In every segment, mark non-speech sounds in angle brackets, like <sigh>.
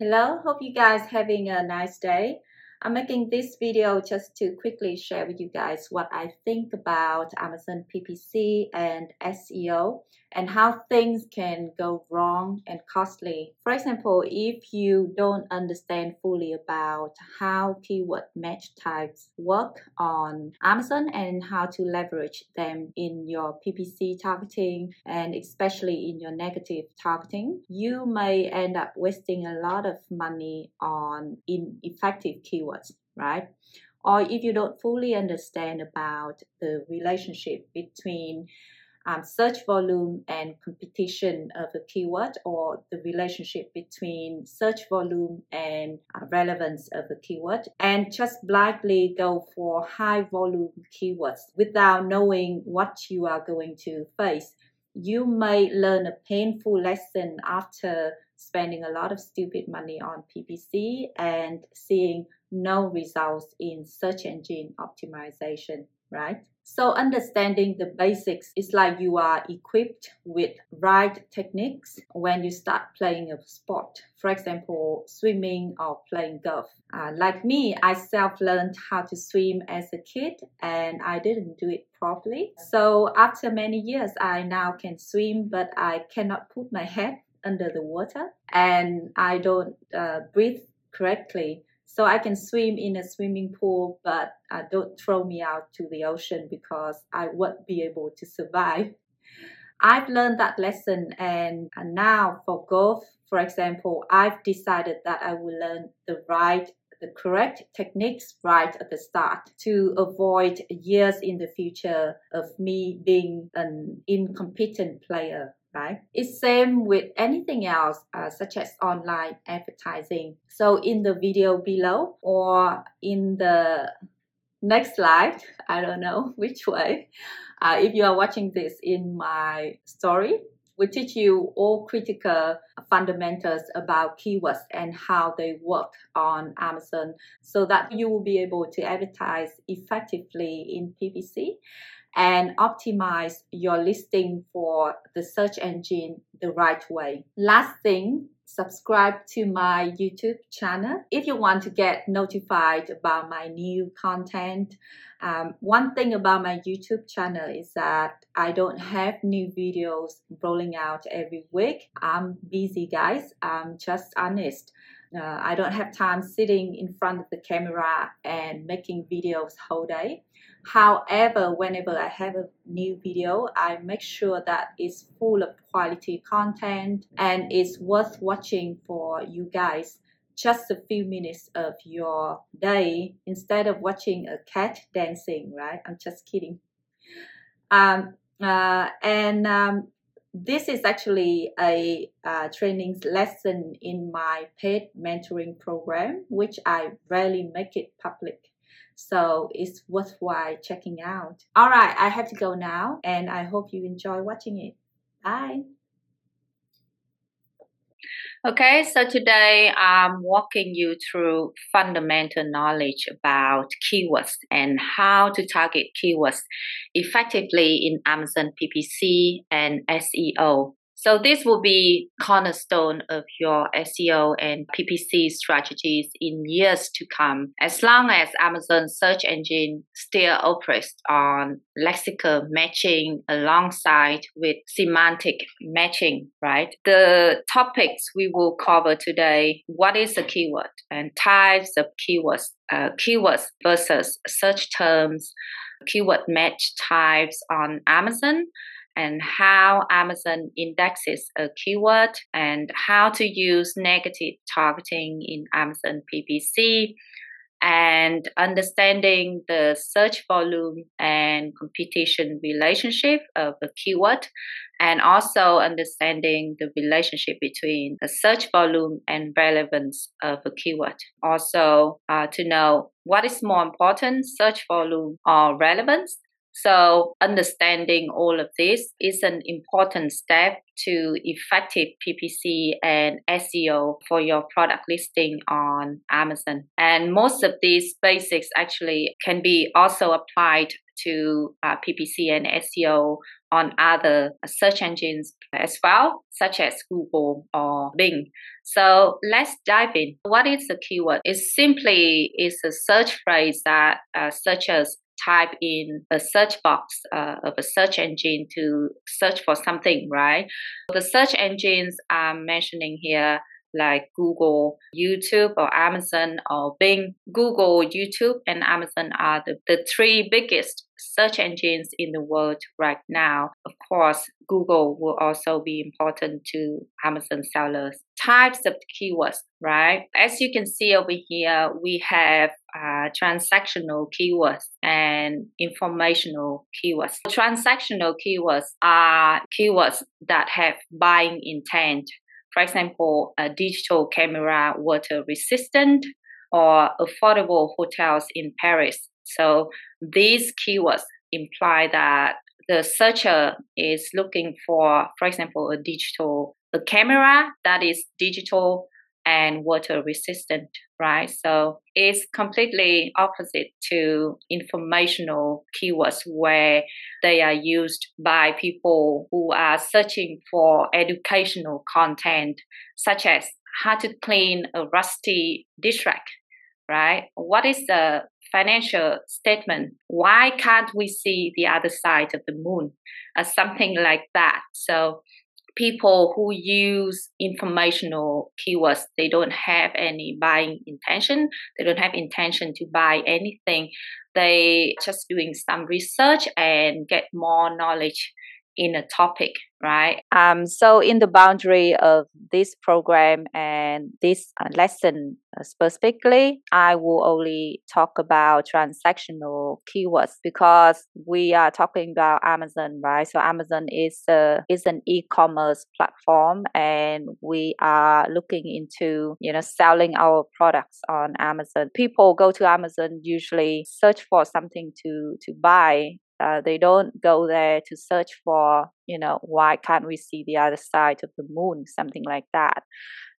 Hello, hope you guys having a nice day. I'm making this video just to quickly share with you guys what I think about Amazon PPC and SEO and how things can go wrong and costly. For example, if you don't understand fully about how keyword match types work on Amazon and how to leverage them in your PPC targeting and especially in your negative targeting, you may end up wasting a lot of money on ineffective keywords, right? Or if you don't fully understand about the relationship between um, search volume and competition of a keyword or the relationship between search volume and uh, relevance of a keyword and just blindly go for high volume keywords without knowing what you are going to face. You may learn a painful lesson after spending a lot of stupid money on PPC and seeing no results in search engine optimization, right? So understanding the basics is like you are equipped with right techniques when you start playing a sport. For example, swimming or playing golf. Uh, like me, I self-learned how to swim as a kid and I didn't do it properly. So after many years, I now can swim, but I cannot put my head under the water and I don't uh, breathe correctly. So I can swim in a swimming pool, but uh, don't throw me out to the ocean because I won't be able to survive. <laughs> I've learned that lesson, and, and now for golf, for example, I've decided that I will learn the right the correct techniques right at the start to avoid years in the future of me being an incompetent player right? It's same with anything else, uh, such as online advertising. So in the video below or in the next slide, <laughs> I don't know <laughs> which way, uh, if you are watching this in my story, we teach you all critical fundamentals about keywords and how they work on Amazon so that you will be able to advertise effectively in PPC and optimize your listing for the search engine the right way. Last thing, subscribe to my YouTube channel if you want to get notified about my new content. Um, one thing about my YouTube channel is that I don't have new videos rolling out every week. I'm busy, guys. I'm just honest. Uh, I don't have time sitting in front of the camera and making videos whole day. However, whenever I have a new video, I make sure that it's full of quality content and it's worth watching for you guys. Just a few minutes of your day instead of watching a cat dancing, right? I'm just kidding. Um, uh, and um, this is actually a uh, training lesson in my paid mentoring program, which I rarely make it public. So it's worthwhile checking out. All right, I have to go now, and I hope you enjoy watching it. Bye. Okay, so today I'm walking you through fundamental knowledge about keywords and how to target keywords effectively in Amazon PPC and SEO. So this will be cornerstone of your SEO and PPC strategies in years to come, as long as Amazon search engine still operates on lexical matching alongside with semantic matching, right? The topics we will cover today, what is a keyword and types of keywords, uh, keywords versus search terms, keyword match types on Amazon, and how Amazon indexes a keyword and how to use negative targeting in Amazon PPC and understanding the search volume and competition relationship of a keyword and also understanding the relationship between the search volume and relevance of a keyword. Also, uh, to know what is more important, search volume or relevance, so understanding all of this is an important step to effective PPC and SEO for your product listing on Amazon. And most of these basics actually can be also applied to uh, PPC and SEO on other search engines as well, such as Google or Bing. So let's dive in. What is a keyword? It simply is a search phrase that uh, searchers type in a search box uh, of a search engine to search for something, right? The search engines I'm mentioning here like Google, YouTube, or Amazon, or Bing. Google, YouTube, and Amazon are the, the three biggest search engines in the world right now. Of course, Google will also be important to Amazon sellers. Types of keywords, right? As you can see over here, we have uh, transactional keywords and informational keywords. Transactional keywords are keywords that have buying intent for example, a digital camera water resistant or affordable hotels in Paris. So these keywords imply that the searcher is looking for, for example, a digital a camera that is digital and water resistant, right? So it's completely opposite to informational keywords where they are used by people who are searching for educational content, such as how to clean a rusty dish rack, right? What is the financial statement? Why can't we see the other side of the moon? Uh, something like that. So people who use informational keywords they don't have any buying intention they don't have intention to buy anything. They just doing some research and get more knowledge in a topic, right? Um, so in the boundary of this program and this uh, lesson uh, specifically, I will only talk about transactional keywords because we are talking about Amazon, right? So Amazon is a, is an e-commerce platform, and we are looking into you know selling our products on Amazon. People go to Amazon usually search for something to to buy uh, they don't go there to search for, you know, why can't we see the other side of the moon, something like that.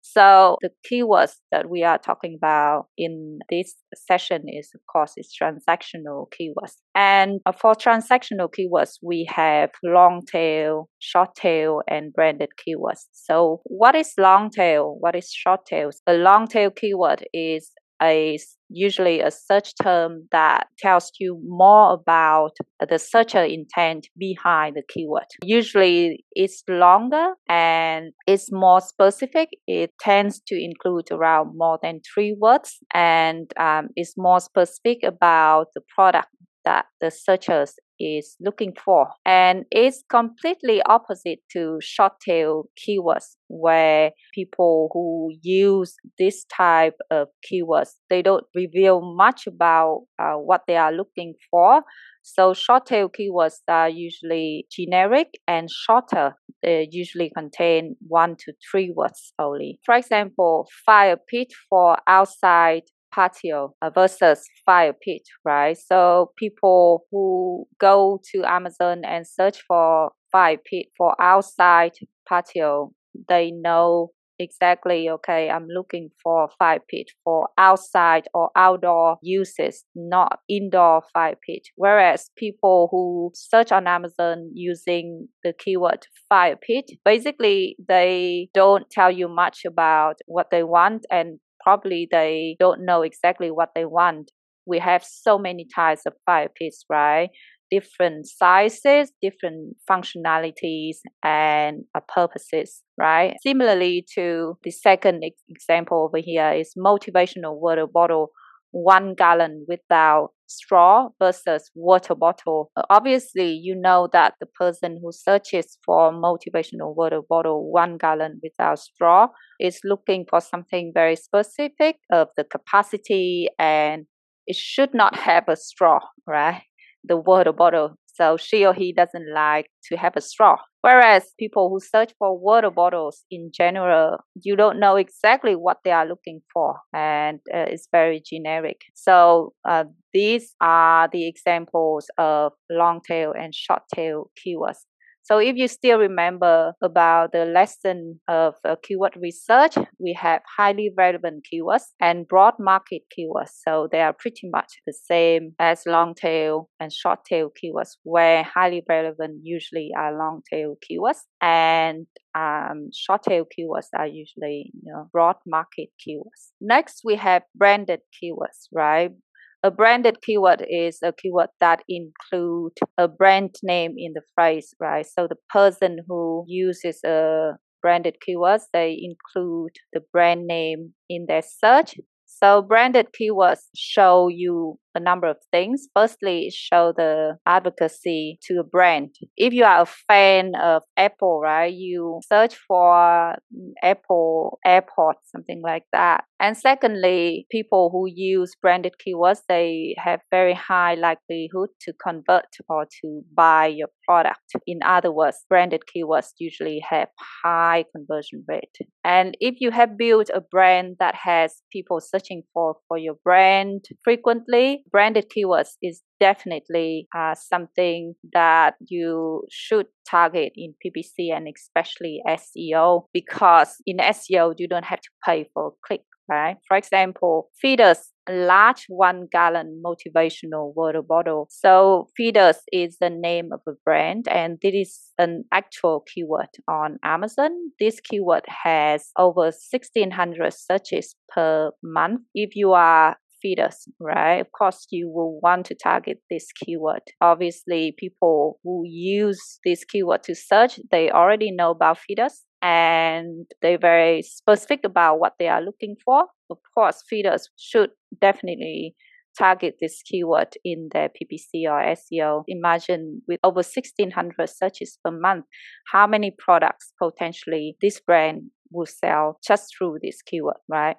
So the keywords that we are talking about in this session is, of course, is transactional keywords. And uh, for transactional keywords, we have long tail, short tail, and branded keywords. So what is long tail? What is short tail? A long tail keyword is a usually a search term that tells you more about the searcher intent behind the keyword. Usually it's longer and it's more specific. It tends to include around more than three words and um, it's more specific about the product that the searchers is looking for. And it's completely opposite to short tail keywords where people who use this type of keywords, they don't reveal much about uh, what they are looking for. So short tail keywords are usually generic and shorter. They usually contain one to three words only. For example, fire pit for outside patio uh, versus fire pit, right? So people who go to Amazon and search for fire pit for outside patio, they know exactly okay i'm looking for fire pit for outside or outdoor uses not indoor fire pit whereas people who search on amazon using the keyword fire pit basically they don't tell you much about what they want and probably they don't know exactly what they want. We have so many types of fire pits, right? Different sizes, different functionalities, and uh, purposes, right? Similarly to the second example over here is motivational water bottle one gallon without straw versus water bottle. Obviously, you know that the person who searches for motivational water bottle one gallon without straw is looking for something very specific of the capacity and it should not have a straw, right? The water bottle so she or he doesn't like to have a straw. Whereas people who search for water bottles in general, you don't know exactly what they are looking for, and uh, it's very generic. So uh, these are the examples of long tail and short tail keywords. So if you still remember about the lesson of uh, keyword research, we have highly relevant keywords and broad market keywords. So they are pretty much the same as long tail and short tail keywords, where highly relevant usually are long tail keywords and um, short tail keywords are usually you know, broad market keywords. Next, we have branded keywords, right? A branded keyword is a keyword that include a brand name in the phrase, right? So the person who uses a branded keywords, they include the brand name in their search. So branded keywords show you a number of things. Firstly, show the advocacy to a brand. If you are a fan of Apple, right, you search for Apple airport, something like that. And secondly, people who use branded keywords, they have very high likelihood to convert or to buy your product. In other words, branded keywords usually have high conversion rate. And if you have built a brand that has people searching for, for your brand frequently, branded keywords is definitely uh, something that you should target in PPC and especially SEO because in SEO you don't have to pay for click right? For example, Fidus, large one gallon motivational water bottle. So Fidus is the name of a brand and this is an actual keyword on Amazon. This keyword has over 1600 searches per month. If you are Fidus, right? Of course, you will want to target this keyword. Obviously, people who use this keyword to search, they already know about Fidus and they're very specific about what they are looking for. Of course, Fidus should definitely target this keyword in their PPC or SEO. Imagine with over 1600 searches per month, how many products potentially this brand will sell just through this keyword, right?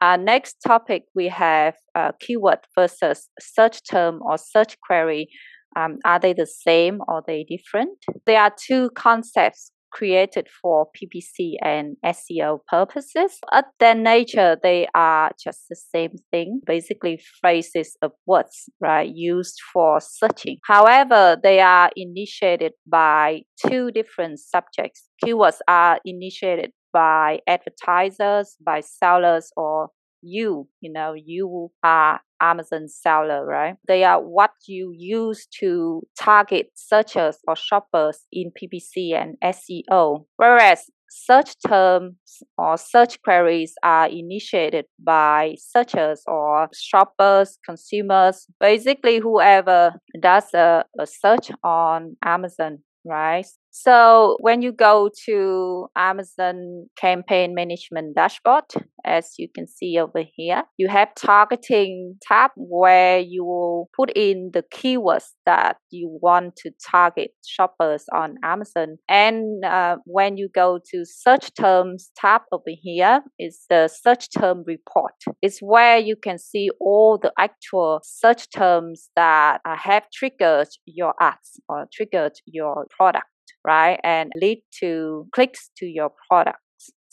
Our next topic, we have uh, keyword versus search term or search query. Um, are they the same or they different? There are two concepts created for PPC and SEO purposes. At their nature, they are just the same thing, basically phrases of words, right, used for searching. However, they are initiated by two different subjects. Keywords are initiated by advertisers, by sellers, or you, you know, you are Amazon seller, right? They are what you use to target searchers or shoppers in PPC and SEO. Whereas search terms or search queries are initiated by searchers or shoppers, consumers, basically whoever does a, a search on Amazon, right? So when you go to Amazon campaign management dashboard, as you can see over here, you have targeting tab where you will put in the keywords that you want to target shoppers on Amazon. And uh, when you go to search terms tab over here, is the search term report. It's where you can see all the actual search terms that uh, have triggered your ads or triggered your product right? And lead to clicks to your product.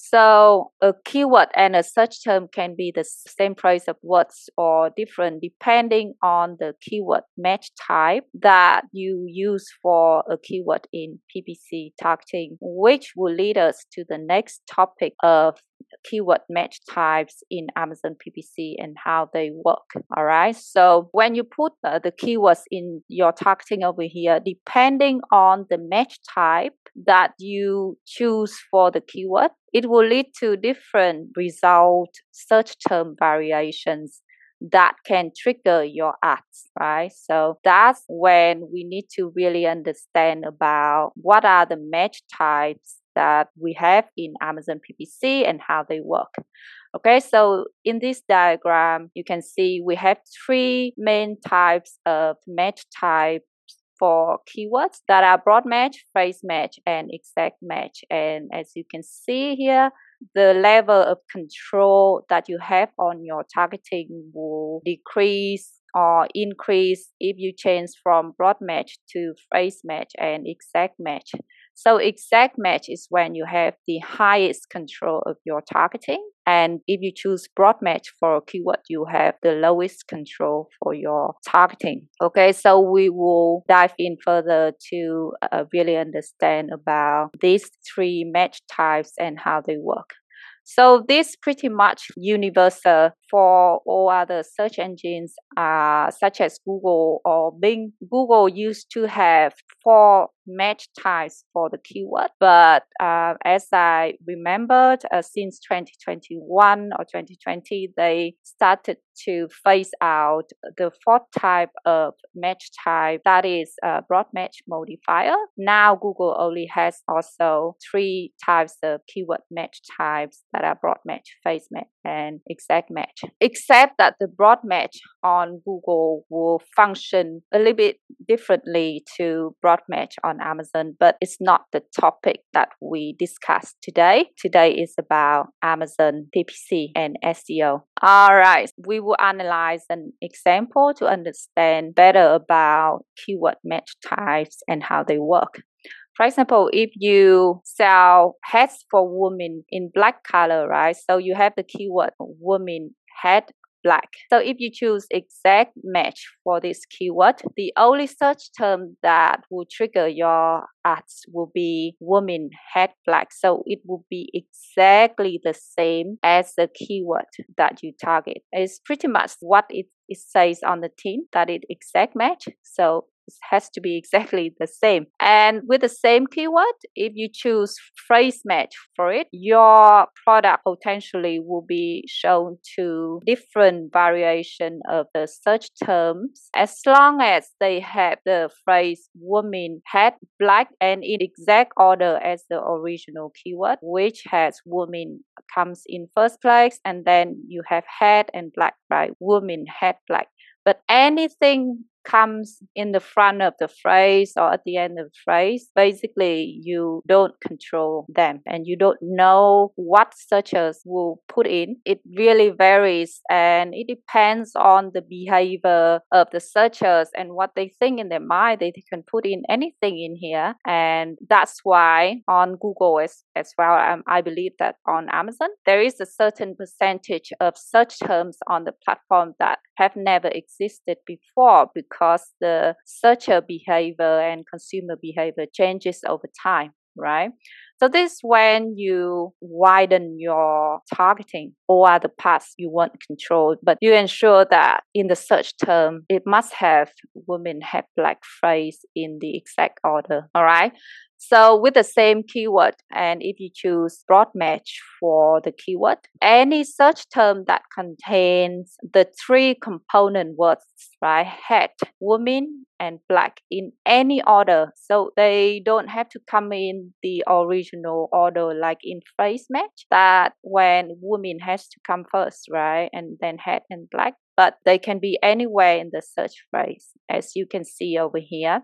So a keyword and a search term can be the same price of words or different depending on the keyword match type that you use for a keyword in PPC targeting, which will lead us to the next topic of keyword match types in Amazon PPC and how they work. All right. So when you put uh, the keywords in your targeting over here, depending on the match type that you choose for the keyword, it will lead to different result search term variations that can trigger your ads, right? So that's when we need to really understand about what are the match types that we have in Amazon PPC and how they work. Okay, so in this diagram, you can see we have three main types of match types for keywords that are broad match, phrase match, and exact match. And as you can see here, the level of control that you have on your targeting will decrease or increase if you change from broad match to phrase match and exact match. So exact match is when you have the highest control of your targeting. And if you choose broad match for a keyword, you have the lowest control for your targeting. Okay, so we will dive in further to uh, really understand about these three match types and how they work. So this pretty much universal for all other search engines, uh, such as Google or Bing. Google used to have four match types for the keyword, but uh, as I remembered, uh, since 2021 or 2020, they started to phase out the fourth type of match type that is a broad match modifier. Now Google only has also three types of keyword match types that are broad match, phrase match, and exact match except that the broad match on Google will function a little bit differently to broad match on Amazon, but it's not the topic that we discussed today. Today is about Amazon PPC and SEO. All right, we will analyze an example to understand better about keyword match types and how they work. For example, if you sell hats for women in black color, right? So you have the keyword women hat black. So if you choose exact match for this keyword, the only search term that will trigger your ads will be woman hat black. So it will be exactly the same as the keyword that you target. It's pretty much what it, it says on the tin that it exact match. So has to be exactly the same. And with the same keyword, if you choose phrase match for it, your product potentially will be shown to different variation of the search terms as long as they have the phrase woman hat black and in exact order as the original keyword, which has woman comes in first place and then you have hat and black, right? Woman hat black. But anything comes in the front of the phrase or at the end of the phrase, basically you don't control them and you don't know what searchers will put in. It really varies and it depends on the behavior of the searchers and what they think in their mind. They can put in anything in here. And that's why on Google as, as well, um, I believe that on Amazon, there is a certain percentage of search terms on the platform that have never existed before because the searcher behavior and consumer behavior changes over time, right? So this is when you widen your targeting or other parts you want control, but you ensure that in the search term, it must have women have black phrase in the exact order. All right. So with the same keyword, and if you choose broad match for the keyword, any search term that contains the three component words, right? Head, woman, and black in any order. So they don't have to come in the original order like in phrase match that when woman has to come first, right? And then head and black. But they can be anywhere in the search phrase, as you can see over here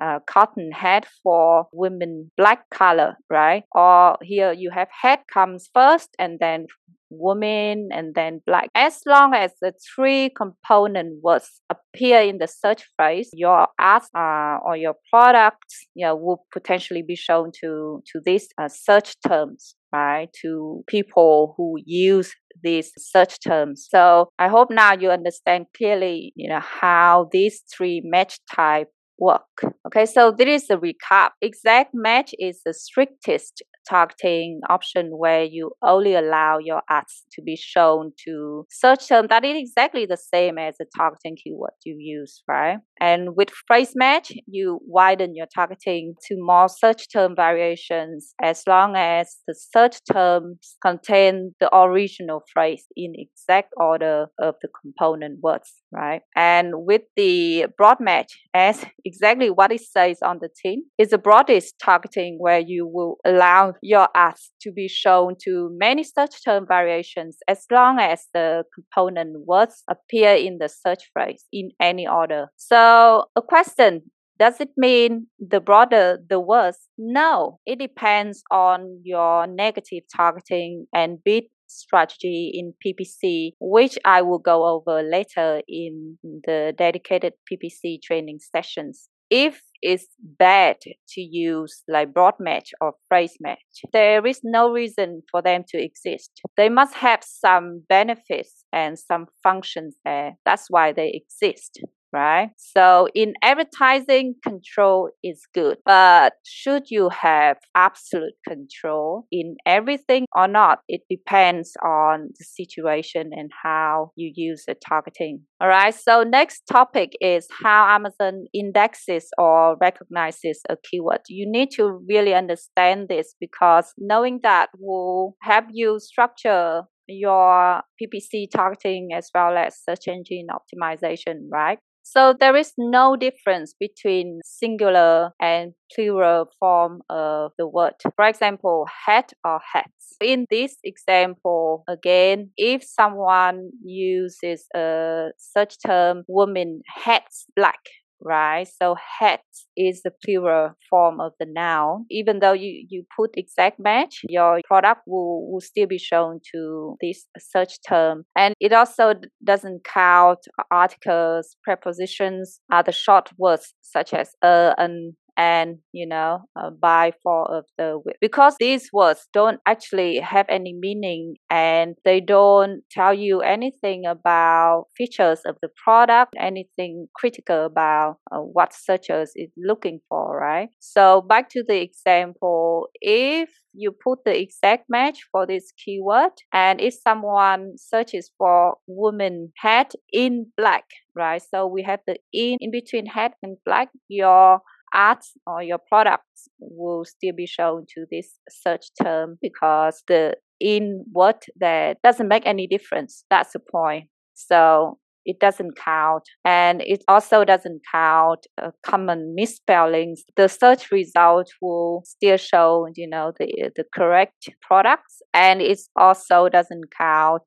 uh, cotton hat for women black color, right? Or here you have hat comes first and then woman and then black. As long as the three component words appear in the search phrase, your ads uh, or your products you know, will potentially be shown to, to these uh, search terms right to people who use these search terms so i hope now you understand clearly you know how these three match type work. Okay, so this is a recap. Exact match is the strictest targeting option where you only allow your ads to be shown to search term that is exactly the same as the targeting keyword you use, right? And with phrase match, you widen your targeting to more search term variations as long as the search terms contain the original phrase in exact order of the component words, right? And with the broad match, as exactly what it says on the tin, is the broadest targeting where you will allow your ads to be shown to many search term variations as long as the component words appear in the search phrase in any order. So a question does it mean the broader the worse? No, it depends on your negative targeting and bid strategy in PPC, which I will go over later in the dedicated PPC training sessions if it's bad to use like broad match or phrase match. There is no reason for them to exist. They must have some benefits and some functions there. That's why they exist right? So in advertising, control is good, but should you have absolute control in everything or not? It depends on the situation and how you use the targeting. All right. So next topic is how Amazon indexes or recognizes a keyword. You need to really understand this because knowing that will help you structure your PPC targeting as well as search engine optimization, right? So there is no difference between singular and plural form of the word. For example, hat or hats. In this example, again, if someone uses a such term woman hats black, right? So hat is the plural form of the noun. Even though you, you put exact match, your product will, will still be shown to this search term. And it also doesn't count articles, prepositions, other short words such as uh, and and you know uh, by for of the because these words don't actually have any meaning and they don't tell you anything about features of the product anything critical about uh, what searchers is looking for right? So back to the example if you put the exact match for this keyword and if someone searches for woman hat in black right? So we have the in in between hat and black your ads or your products will still be shown to this search term because the in word that doesn't make any difference. That's the point. So it doesn't count and it also doesn't count uh, common misspellings the search result will still show you know the the correct products and it also doesn't count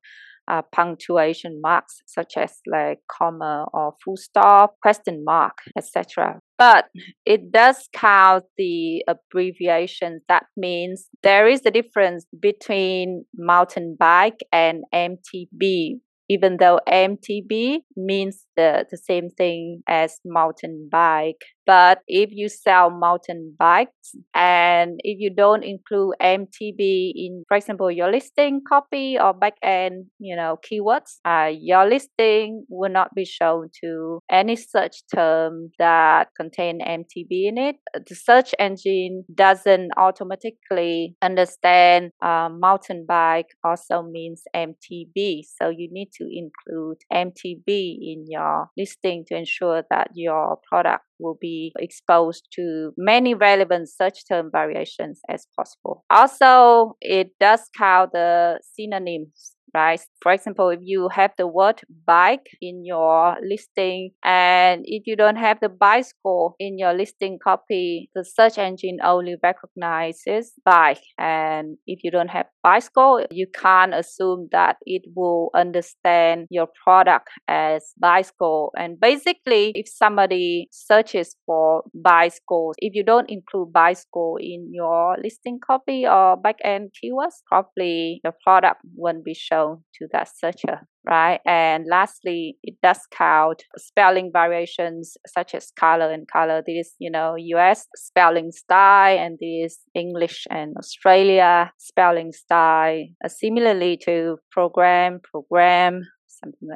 uh, punctuation marks such as like comma or full stop, question mark, etc. But it does count the abbreviation. That means there is a difference between mountain bike and MTB, even though MTB means the, the same thing as mountain bike. But if you sell mountain bikes and if you don't include MTB in, for example, your listing copy or backend, you know, keywords, uh, your listing will not be shown to any search term that contain MTB in it. The search engine doesn't automatically understand uh, mountain bike also means MTB. So you need to include MTB in your listing to ensure that your product will be exposed to many relevant search term variations as possible. Also, it does count the synonyms right? For example, if you have the word bike in your listing and if you don't have the score in your listing copy, the search engine only recognizes bike. And if you don't have score, you can't assume that it will understand your product as score. And basically, if somebody searches for scores, if you don't include score in your listing copy or backend keywords, probably your product won't be shown to that searcher, right? And lastly, it does count spelling variations such as color and color. This, you know, US spelling style and this English and Australia spelling style. Uh, similarly to program, program, something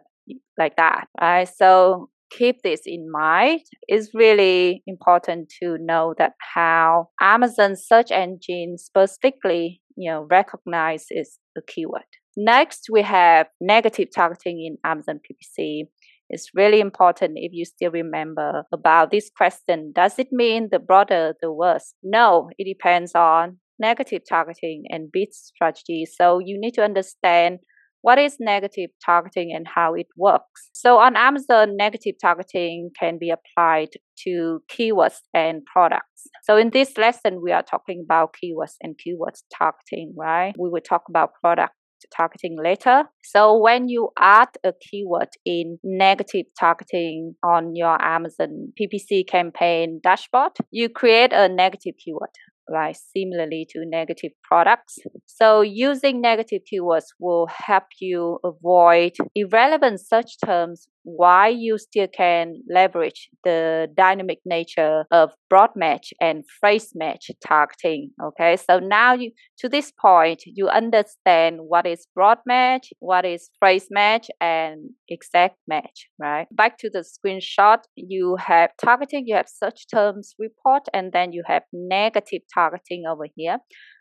like that, right? So keep this in mind. It's really important to know that how Amazon search engine specifically, you know, recognizes a keyword. Next, we have negative targeting in Amazon PPC. It's really important if you still remember about this question. Does it mean the broader the worse? No, it depends on negative targeting and bid strategy. So you need to understand what is negative targeting and how it works. So on Amazon, negative targeting can be applied to keywords and products. So in this lesson, we are talking about keywords and keywords targeting, right? We will talk about product targeting later. So when you add a keyword in negative targeting on your Amazon PPC campaign dashboard, you create a negative keyword right? Similarly to negative products. So using negative keywords will help you avoid irrelevant search terms why you still can leverage the dynamic nature of broad match and phrase match targeting. Okay, so now you to this point you understand what is broad match, what is phrase match, and exact match. Right. Back to the screenshot, you have targeting, you have search terms report, and then you have negative targeting over here.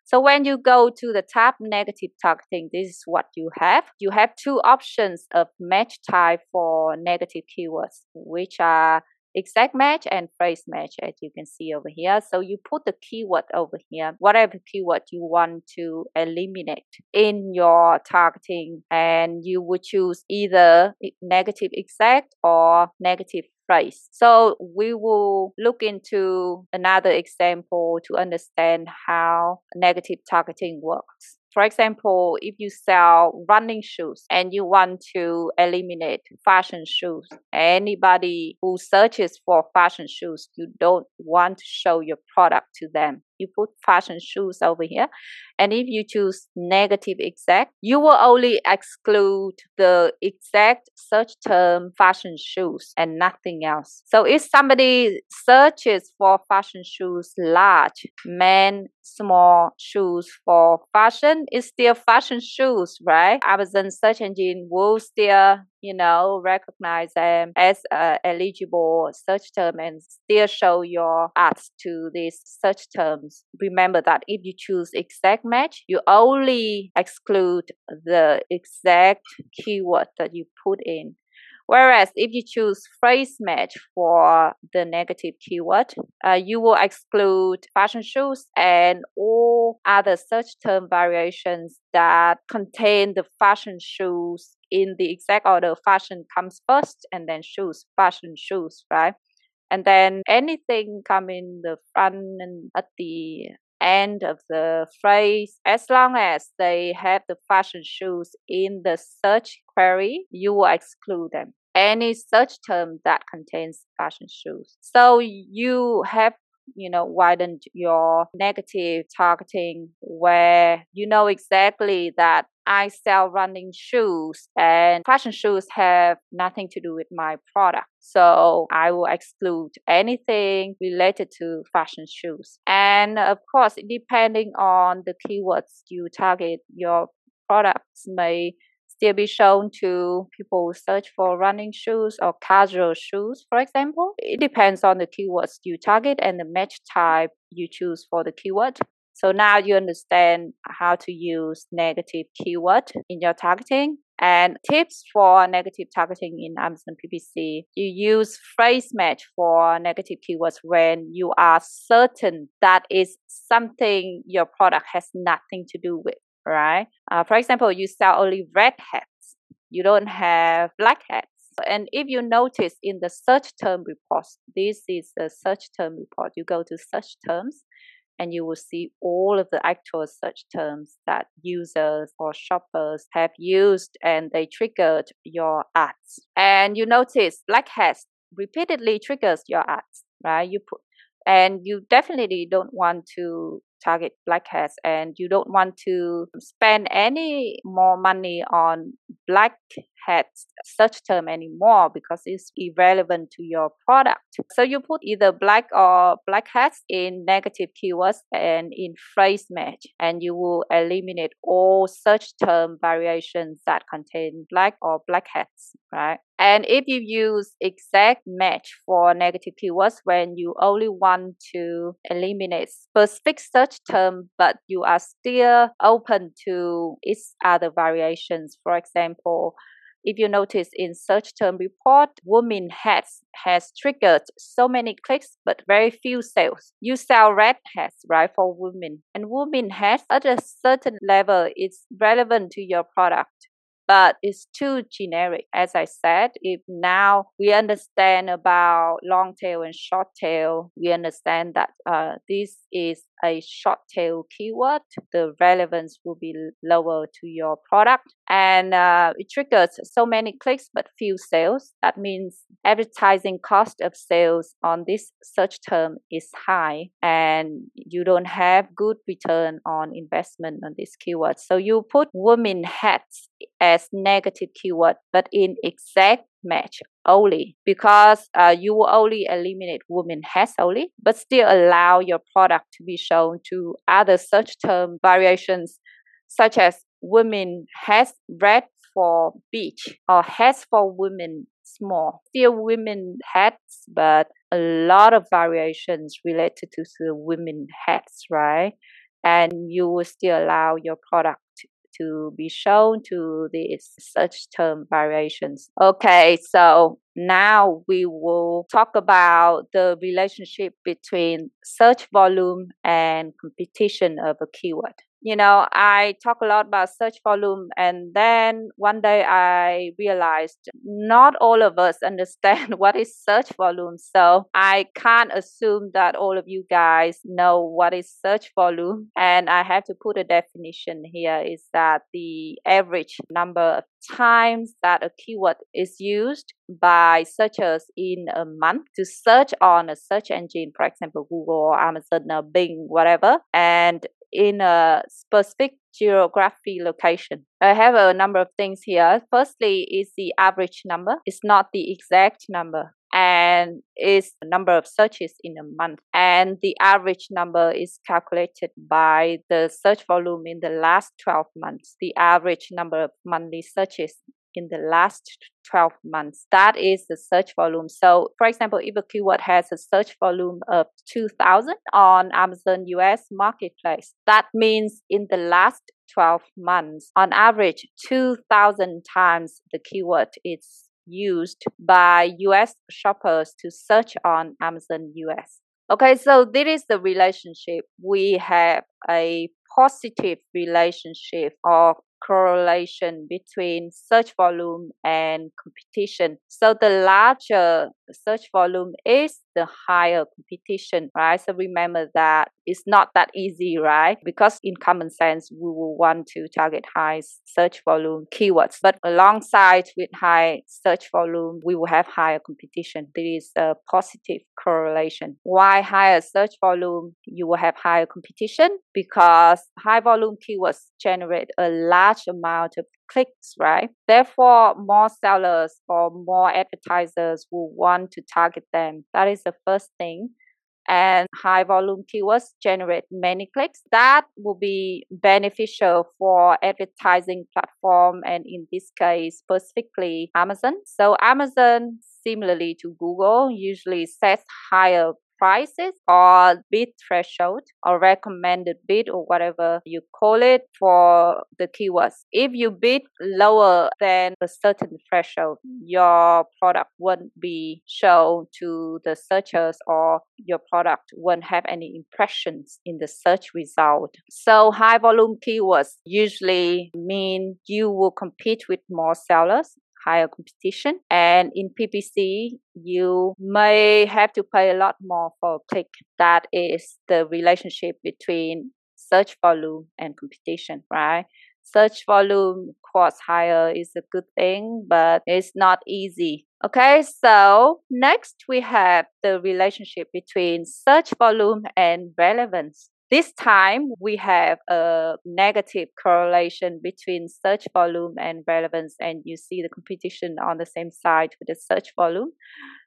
So when you go to the tab negative targeting, this is what you have. You have two options of match type for negative keywords, which are exact match and phrase match as you can see over here. So you put the keyword over here, whatever keyword you want to eliminate in your targeting and you would choose either negative exact or negative phrase. So we will look into another example to understand how negative targeting works. For example, if you sell running shoes and you want to eliminate fashion shoes, anybody who searches for fashion shoes, you don't want to show your product to them you put fashion shoes over here. And if you choose negative exact, you will only exclude the exact search term fashion shoes and nothing else. So if somebody searches for fashion shoes large, men, small shoes for fashion, it's still fashion shoes, right? Amazon search engine will still you know, recognize them as a eligible search term and still show your ads to these search terms. Remember that if you choose exact match, you only exclude the exact keyword that you put in. Whereas if you choose phrase match for the negative keyword, uh, you will exclude fashion shoes and all other search term variations that contain the fashion shoes in the exact order. Fashion comes first and then shoes, fashion shoes, right? And then anything coming the front and at the end of the phrase, as long as they have the fashion shoes in the search query, you will exclude them. Any search term that contains fashion shoes. So you have you know widened your negative targeting where you know exactly that I sell running shoes and fashion shoes have nothing to do with my product. So I will exclude anything related to fashion shoes. And of course, depending on the keywords you target, your products may still be shown to people who search for running shoes or casual shoes, for example. It depends on the keywords you target and the match type you choose for the keyword. So now you understand how to use negative keyword in your targeting. And tips for negative targeting in Amazon PPC. You use phrase match for negative keywords when you are certain that is something your product has nothing to do with, right? Uh, for example, you sell only red hats. You don't have black hats. And if you notice in the search term report, this is the search term report. You go to search terms and you will see all of the actual search terms that users or shoppers have used and they triggered your ads. And you notice black hats repeatedly triggers your ads, right? You put and you definitely don't want to target black hats and you don't want to spend any more money on black hats search term anymore because it's irrelevant to your product. So you put either black or black hats in negative keywords and in phrase match and you will eliminate all search term variations that contain black or black hats, right? And if you use exact match for negative keywords when you only want to eliminate specific search term, but you are still open to its other variations. For example, if you notice in search term report, women hats has triggered so many clicks but very few sales. You sell red hats, right, for women. And women hats at a certain level is relevant to your product but it's too generic. As I said, if now we understand about long tail and short tail, we understand that uh, this is a short tail keyword, the relevance will be lower to your product. And uh, it triggers so many clicks but few sales. That means advertising cost of sales on this search term is high and you don't have good return on investment on this keyword. So you put women hats as negative keyword, but in exact match only because uh, you will only eliminate women has only, but still allow your product to be shown to other search term variations such as women has red for beach or has for women small. Still women hats, but a lot of variations related to the women hats, right? And you will still allow your product to be shown to these search term variations. Okay, so now we will talk about the relationship between search volume and competition of a keyword you know, I talk a lot about search volume, and then one day I realized not all of us <laughs> understand what is search volume. So I can't assume that all of you guys know what is search volume. And I have to put a definition here is that the average number of times that a keyword is used by searchers in a month to search on a search engine, for example, Google, Amazon, Bing, whatever. And in a specific geography location. I have a number of things here. Firstly, is the average number. It's not the exact number and is the number of searches in a month. And the average number is calculated by the search volume in the last 12 months, the average number of monthly searches in the last 12 months. That is the search volume. So, for example, if a keyword has a search volume of 2000 on Amazon US marketplace, that means in the last 12 months, on average, 2000 times the keyword is used by US shoppers to search on Amazon US. Okay, so this is the relationship. We have a positive relationship of correlation between search volume and competition. So the larger search volume is, the higher competition, right? So remember that it's not that easy, right? Because in common sense, we will want to target high search volume keywords. But alongside with high search volume, we will have higher competition. There is a positive correlation. Why higher search volume, you will have higher competition? Because high volume keywords generate a large amount of clicks, right? Therefore, more sellers or more advertisers will want to target them. That is the first thing. And high volume keywords generate many clicks. That will be beneficial for advertising platform and in this case specifically Amazon. So Amazon similarly to Google usually sets higher prices or bid threshold or recommended bid or whatever you call it for the keywords. If you bid lower than a certain threshold, your product won't be shown to the searchers or your product won't have any impressions in the search result. So high volume keywords usually mean you will compete with more sellers higher competition. And in PPC, you may have to pay a lot more for click. That is the relationship between search volume and competition, right? Search volume cost higher is a good thing, but it's not easy. Okay, so next we have the relationship between search volume and relevance. This time we have a negative correlation between search volume and relevance, and you see the competition on the same side with the search volume.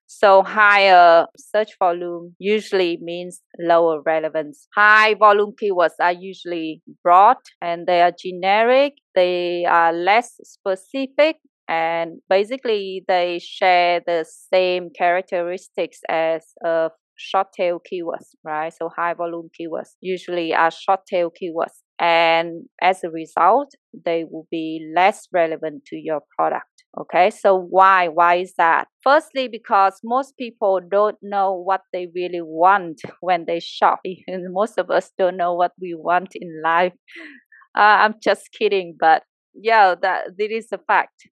So higher search volume usually means lower relevance. High volume keywords are usually broad and they are generic. They are less specific and basically they share the same characteristics as a short tail keywords, right? So high volume keywords usually are short tail keywords. And as a result, they will be less relevant to your product. Okay, so why? Why is that? Firstly, because most people don't know what they really want when they shop. <laughs> Most of us don't know what we want in life. Uh, I'm just kidding, but yeah, that this a fact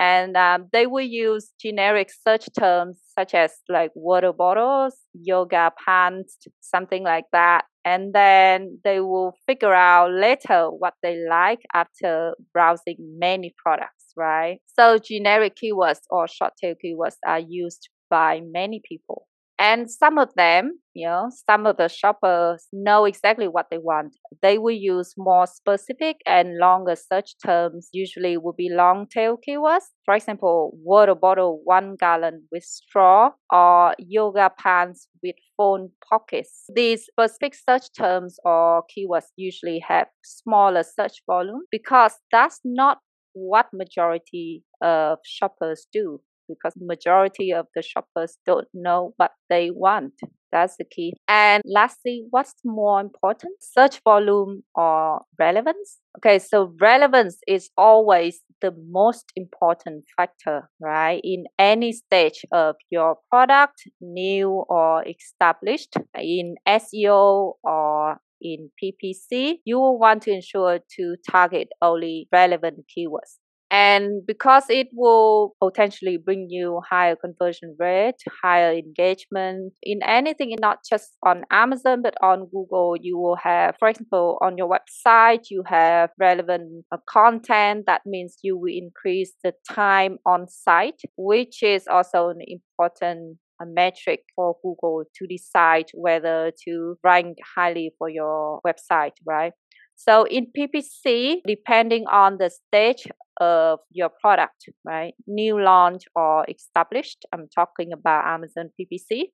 and um, they will use generic search terms such as like water bottles yoga pants something like that. And then they will figure out later what they like after browsing many products right? So generic keywords or short tail keywords are used by many people And some of them, you know, some of the shoppers know exactly what they want. They will use more specific and longer search terms, usually will be long tail keywords. For example, water bottle one gallon with straw or yoga pants with phone pockets. These specific search terms or keywords usually have smaller search volume because that's not what majority of shoppers do because majority of the shoppers don't know what they want. That's the key. And lastly, what's more important? Search volume or relevance? Okay, so relevance is always the most important factor, right? In any stage of your product, new or established, in SEO or in PPC, you will want to ensure to target only relevant keywords and because it will potentially bring you higher conversion rate higher engagement in anything not just on amazon but on google you will have for example on your website you have relevant uh, content that means you will increase the time on site which is also an important a metric for Google to decide whether to rank highly for your website, right? So in PPC, depending on the stage of your product, right? New launch or established, I'm talking about Amazon PPC,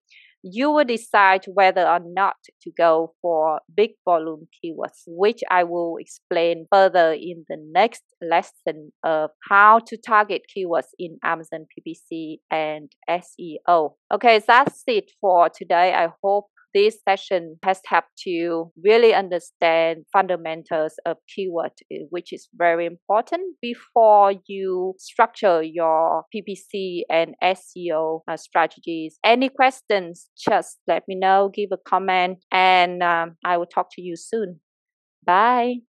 you will decide whether or not to go for big volume keywords, which I will explain further in the next lesson of how to target keywords in Amazon PPC and SEO. Okay, that's it for today. I hope this session has helped you really understand fundamentals of keyword, eh, which is very important before you structure your PPC and SEO uh, strategies. Any questions, just let me know, give a comment, and um, I will talk to you soon. Bye.